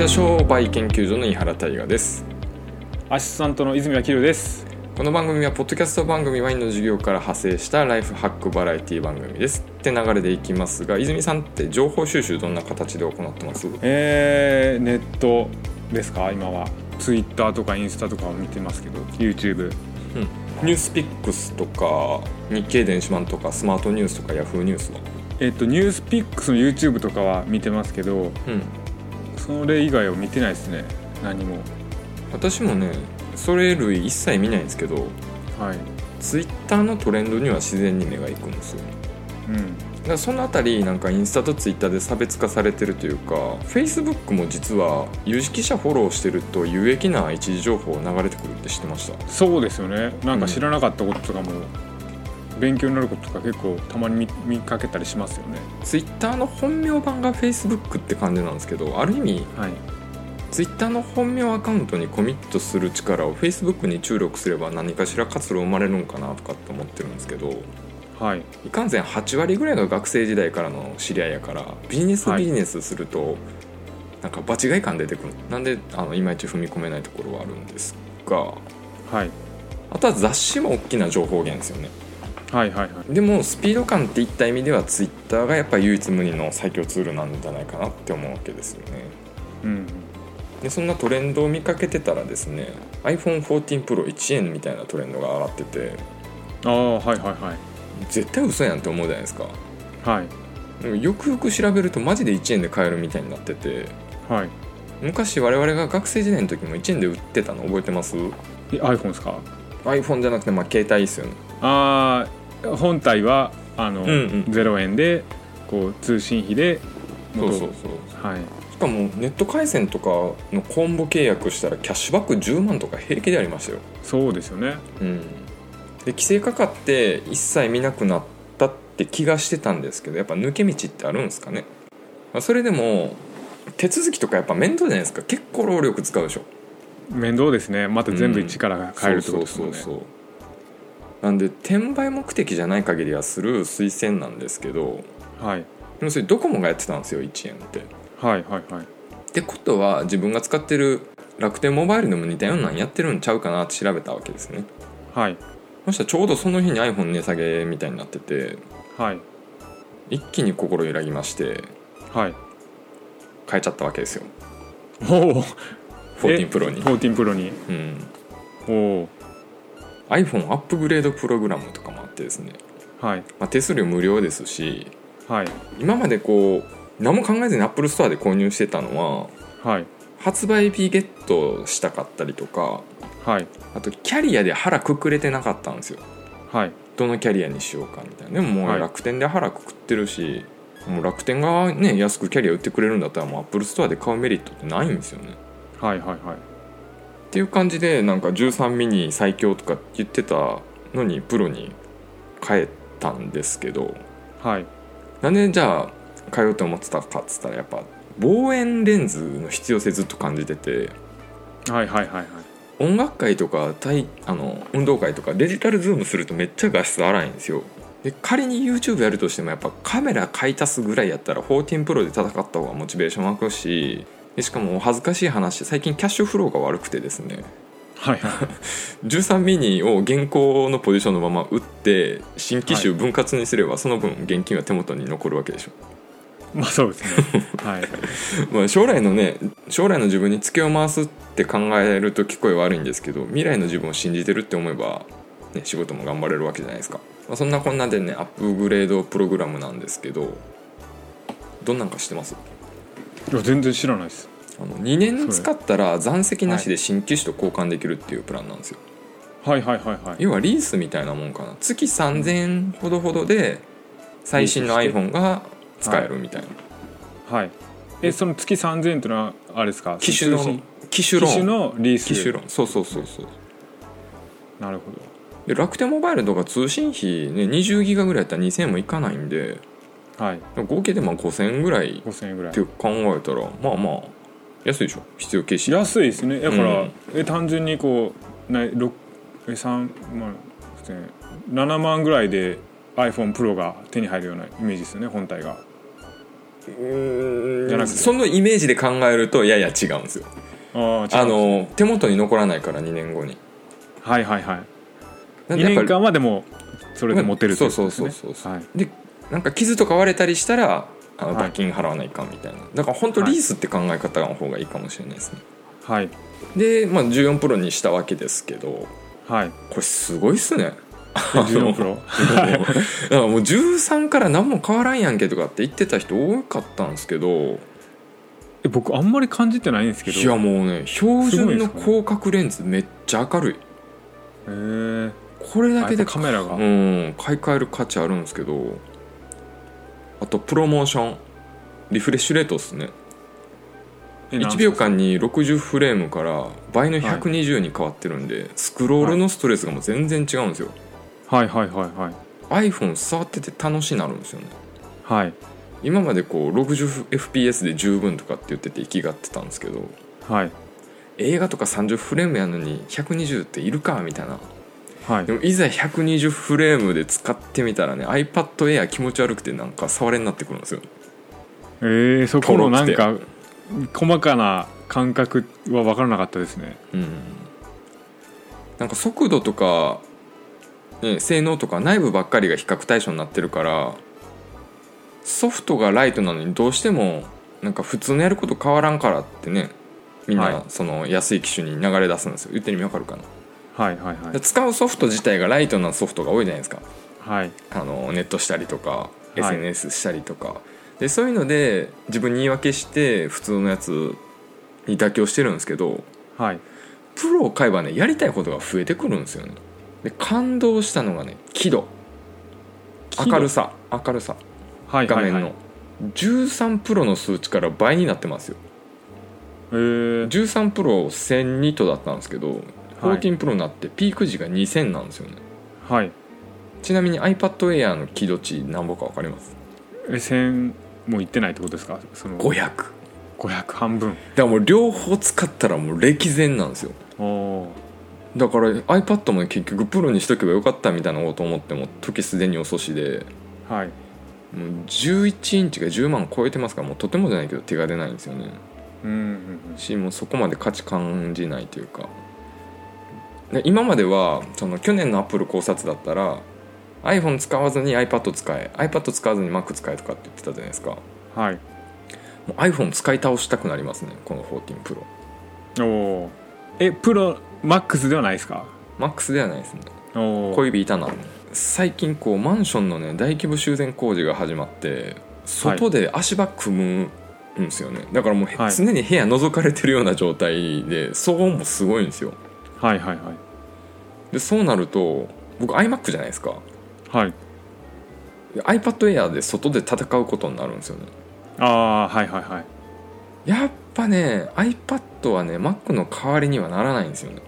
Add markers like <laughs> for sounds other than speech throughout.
ちは。商売研究所の井原大我です。アシスタントの泉明宏です。この番組はポッドキャスト番組ワインの授業から派生したライフハックバラエティ番組です。って流れでいきますが泉さんって情報収集どんな形で行ってます？えー、ネットですか？今は。ツイッターとかインスタとかを見てますけど YouTube うん。ニュースピックスとか日経電子版とかスマートニュースとかヤフーニュースは？えっとニュースピックスの YouTube とかは見てますけどうんそれ以外は見てないですね。何も。私もねそれ類一切見ないんですけどはい。ツイッターのトレンドには自然に目が行くんですよ。うん。だからそのあたりなんかインスタとツイッターで差別化されてるというかフェイスブックも実は有識者フォローしてると有益な一時情報流れてくるって知ってました。そうですよね。なんか知らなかったこととかも、勉強になることとか結構たまに見見かけたりしますよね。ツイッターの本名版がフェイスブックって感じなんですけどある意味はい。ツイッターの本名アカウントにコミットする力をフェイスブックに注力すれば何かしら活路生まれるんかなとかって思ってるんですけどはい。いかんせん8割ぐらいが学生時代からの知り合いやからビジネスはい。ビジネスすると、なんか場違い感出てくる。なんであのいまいち踏み込めないところはあるんですがはい。あとは雑誌も大きな情報源ですよねはいはいはい。でもスピード感っていった意味ではツイッターがやっぱ唯一無二の最強ツールなんじゃないかなって思うわけですよね。うんでそんなトレンドを見かけてたらですね iPhone14Pro1 円みたいなトレンドが上がってて。ああはいはいはい。絶対嘘やんって思うじゃないですか。はい。よくよく調べるとマジで1円で買えるみたいになってて。はい。昔我々が学生時代の時も1円で売ってたの覚えてます？え iPhone ですか？iPhone じゃなくてまあ携帯ですよね。ああ本体はあの、うんうん。0円でこう通信費で元そうそうそう。はい。しかもネット回線とかのコンボ契約したらキャッシュバック10万とか平気でありましたよ。そうですよね。うん。で規制かかって一切見なくなったって気がしてたんですけどやっぱ抜け道ってあるんですかね。まあそれでも手続きとかやっぱ面倒じゃないですか。結構労力使うでしょ。面倒ですね。また全部一から変えるってことですもんね、そうそうそうなんで転売目的じゃない限りはする推薦なんですけどはい。でもそれドコモがやってたんですよ1円って。はいはいはい。ってことは自分が使ってる楽天モバイルでも似たようなのやってるんちゃうかなって調べたわけですね。はい。そしたらちょうどその日に iPhone 値下げみたいになっててはい。一気に心揺らぎましてはい。変えちゃったわけですよ。おお。<laughs> 14 Pro に、14 Pro に。うん、おお iPhone アップグレードプログラムとかもあってですね、はい。まあ、手数料無料ですしはい。今までこう何も考えずに Apple Store で購入してたのははい。発売日ゲットしたかったりとかはい。あとキャリアで腹くくれてなかったんですよ。はい。どのキャリアにしようかみたいな。でももはい。う楽天で腹くくってるし、もう楽天がね安くキャリア売ってくれるんだったらもう Apple Store で買うメリットってないんですよね。はいはいはいっていう感じでなんか13ミニ最強とか言ってたのにプロに変えたんですけどはい。なんでじゃあ変えようと思ってたかっつったらやっぱ望遠レンズの必要性ずっと感じててはいはいはいはい。音楽会とか体あの運動会とかデジタルズームするとめっちゃ画質荒いんですよ。で仮に YouTube やるとしてもやっぱカメラ買い足すぐらいやったら14 Pro で戦った方がモチベーション湧くしでしかもお恥ずかしい話最近キャッシュフローが悪くてですね。はいはい。13ミニを現行のポジションのまま打って新機種分割にすればその分現金は手元に残るわけでしょ、まあそうですね。<laughs> はい。まあ、将来のね将来の自分にツケを回すって考えると聞こえ悪いんですけど未来の自分を信じてるって思えば、ね、仕事も頑張れるわけじゃないですか、まあ、そんなこんなでねアップグレードプログラムなんですけどどんなんか知ってます？いや全然知らないです。あの2年使ったら残席なしで新機種と交換できるっていうプランなんですよ。はい。はいはいはい要はリースみたいなもんかな。月3000円ほどほどで最新の iPhone が使えるみたいな、はい。えその月3000円っていうのはあれですか？機種の機種ローン機種のリース。機種ローンそうそうそうそう。なるほど。で楽天モバイルとか通信費ね20ギガぐらいやったら2000円もいかないんではい。合計でまあ5000円ぐらい。っ5000円ぐらい。て考えたらまあまあ安いでしょ？必要経費。安いですね。だから、うん。え単純にこうな六え三まあですね7万ぐらいで iPhone Pro が手に入るようなイメージですよね本体が。うじゃなくて。そのイメージで考えるとやや違うんですよ。あああの手元に残らないから2年後に。はいはいはい。2なんでやっぱり年間はでもそれで持てるっていそうことですね。そうそうそう、はい。でなんか傷とか割れたりしたらあのはい。罰金払わないかんみたいな。だから本当リースって考え方の方がいいかもしれないですね、はい。で、まあ、14プロにしたわけですけどはい。これすごいっすね。14プロ？だ <laughs> からもう13から何も変わらんやんけとかって言ってた人多かったんですけどえ僕あんまり感じてないんですけど。いやもうね標準の広角レンズめっちゃ明るい。へえこれだけでカメラが。うん買い替える価値あるんですけどあとプロモーションリフレッシュレートですね。1秒間に60フレームから倍の120に変わってるんで、スクロールのストレスがもう全然違うんですよ、はい。はい。はい。はい。iPhone 触ってて楽しいなるんですよね。はい。今までこう 60fps で十分とかって言ってて息がってたんですけどはい。映画とか30フレームやのに120っているかみたいなはい。でもいざ120フレームで使ってみたらね iPad Air 気持ち悪くてなんか触れになってくるんですよ。えー、そこのなんか細かな感覚は分からなかったですね。うん。なんか速度とか、ね、性能とか内部ばっかりが比較対象になってるからソフトがライトなのにどうしてもなんか普通のやること変わらんからってねみんはない。その安い機種に流れ出すんですよ。言ってる意味わかるかな、はいはいはい。で使うソフト自体がライトなソフトが多いじゃないですか。はい。あのネットしたりとかはい。SNS したりとか、でそういうので自分に言い訳して普通のやつに妥協してるんですけどはい。プロを買えばねやりたいことが増えてくるんですよね。で感動したのがね輝度明るさ。明るさ。はい画面の、はい。はい13プロの数値から倍になってますよ。えー、13プロ1000ニットだったんですけど、14プロになってピーク時が2000なんですよね。はい。ちなみに iPad Air の輝度値何ぼか分かります？え1000もいってないってことですか？その500だか500半分。らもう両方使ったらもう歴然なんですよ。だから iPad も結局プロにしとけばよかったみたいなこと思っても時すでに遅しで。ーはい。もう11インチが10万超えてますからもうとてもじゃないけど手が出ないんですよね。うんうんうん。しもうそこまで価値感じないというかで今まではその去年のアップル考察だったら iPhone 使わずに iPad 使え iPad 使わずに Mac 使えとかって言ってたじゃないですか。もはい、う iPhone 使い倒したくなりますねこの14 Pro おおえプロマックスではないですか？MAX ではないですね。おお小指痛な最近こうマンションのね大規模修繕工事が始まって外で足場組むんですよね、だからもうへ、はい。常に部屋覗かれてるような状態で騒音もすごいんですよはいはいはい。でそうなると僕 iMac じゃないですか。はい。で iPad Air で外で戦うことになるんですよね。ああはいはいはい。やっぱね iPad はね Mac の代わりにはならないんですよね。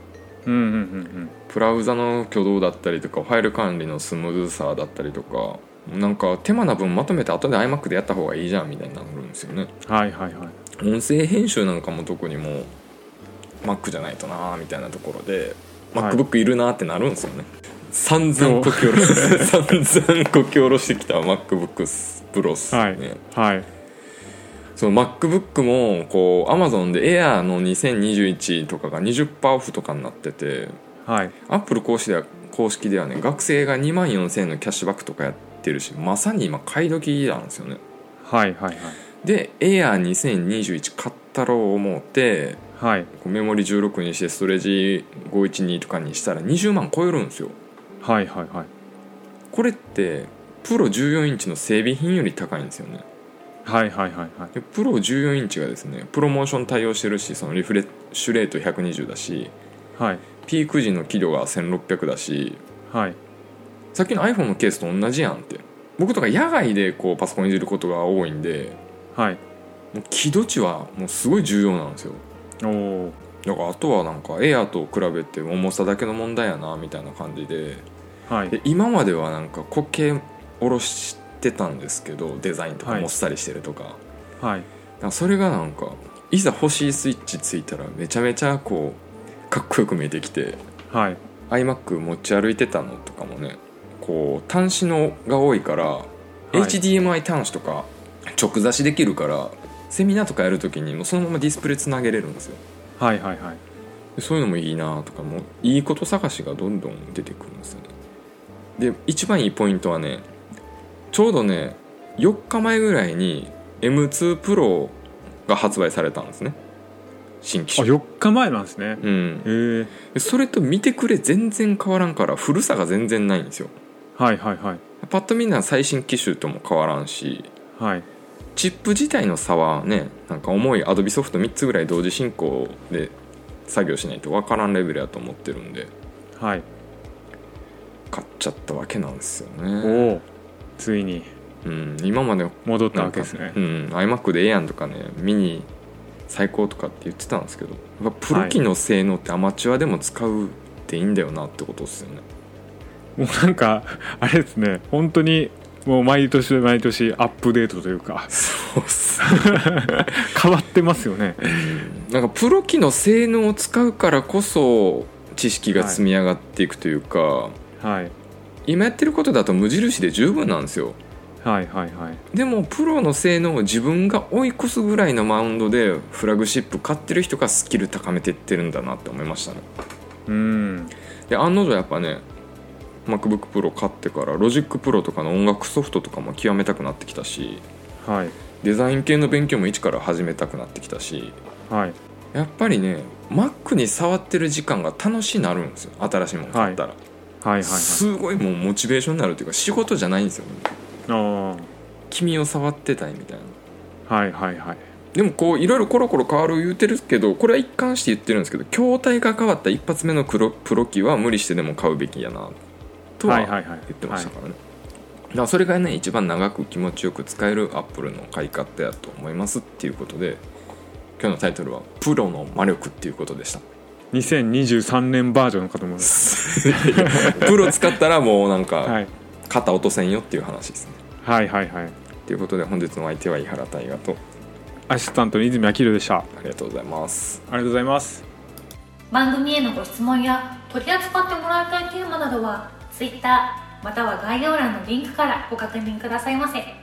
うんうんうんブラウザの挙動だったりとかファイル管理のスムーズさだったりとかなんか手間な分まとめて後で iMac でやった方がいいじゃんみたいになるんですよね。うんはいはいはい。音声編集なんかも特にもう Mac じゃないとなみたいなところではい。MacBook いるなってなるんですよね、散々こき下ろ散々こき下ろしてきた MacBookPro っすね、はい。はい。その MacBook もこう Amazon で Air の2021とかが20%オフとかになっててはい。Apple 公式では公式ではね学生が2万4000円のキャッシュバックとかやってるしまさに今買い時なんですよね。はいはいで Air2021 買ったろう思ってはい。こうメモリ16にしてストレージ512とかにしたら20万超えるんですよ。はいはいはい。これってプロ14インチの整備品より高いんですよね。はいはいはいはい。でプロ14インチがですねプロモーション対応してるしそのリフレッシュレート120だしはい。ピーク時の輝度が1600だしはい。さっきの iPhone のケースと同じやんって。僕とか野外でこうパソコンいじることが多いんではい。もう輝度値はもうすごい重要なんですよおおだからあとはなんかエアと比べて重さだけの問題やなみたいな感じで。はい。で今まではなんか固形下ろしてたんですけどデザインとかはい。もっさりしてるとか,、はい。それがなんかいざ欲しいスイッチついたらめちゃめちゃこうかっこよく見えてきて。はい。iMac 持ち歩いてたのとかもねこう端子のが多いから、い。HDMI 端子とか直差しできるからセミナーとかやるときにもうそのままディスプレイつなげれるんですよ。はいはいはい。でそういうのもいいなとかもういいこと探しがどんどん出てくるんですよね。で一番いいポイントはねちょうどね4日前ぐらいに M2 Pro が発売されたんですね。新機あ種4日前なんですね。うん。へそれと見てくれ全然変わらんから古さが全然ないんですよ。はいはいはい。パッと見な最新機種とも変わらんし。はいチップ自体の差はねなんか重い Adobe ソフト3つぐらい同時進行で作業しないと分からんレベルやと思ってるんではい。買っちゃったわけなんですよおね、おついに。うん、今まで戻ったわけですね。うん iMac でええやんとかねミニ最高とかって言ってたんですけどやっぱプロ機の性能ってアマチュアでも使うっていいんだよなってことですよね。もうなんかあれですね。本当にもう毎年毎年アップデートというか。そうっす <laughs> 変わってますよね。なんかプロ機の性能を使うからこそ知識が積み上がっていくというか、はい。今やってることだと無印で十分なんですよ。はいはいはい。でもプロの性能を自分が追い越すぐらいのマウンドでフラグシップ買ってる人がスキル高めてってるんだなって思いましたね。うん。で案の定やっぱね MacBookPro 買ってから LogicPro とかの音楽ソフトとかも極めたくなってきたしはい。デザイン系の勉強も一から始めたくなってきたしはい。やっぱりね Mac に触ってる時間が楽しいなるんですよ新しいもの買ったら、はい。はいはいすごいもうモチベーションになるというか仕事じゃないんですよね。あ君を触ってたいみたいな。あはいはいはい。でもこういろいろコロコロ変わる言うてるけどこれは一貫して言ってるんですけど筐体が変わった一発目のプロプロ機は無理してでも買うべきやなとは言はいはいはい。ってましたからね、だからそれがね一番長く気持ちよく使えるアップルの買い方やと思いますっていうことで今日のタイトルは「プロの魔力」っていうことでした。2023年バージョンかと思います。<laughs> プロ使ったらもうなんかはい。肩落とせんよっていう話ですね。はいはいはい。ということで本日のお相手は井原大河とアシスタントの泉明宏でした。あありがとうございます。りがとうございます。番組へのご質問や取り扱ってもらいたいテーマなどは Twitter または概要欄のリンクからご確認くださいませ。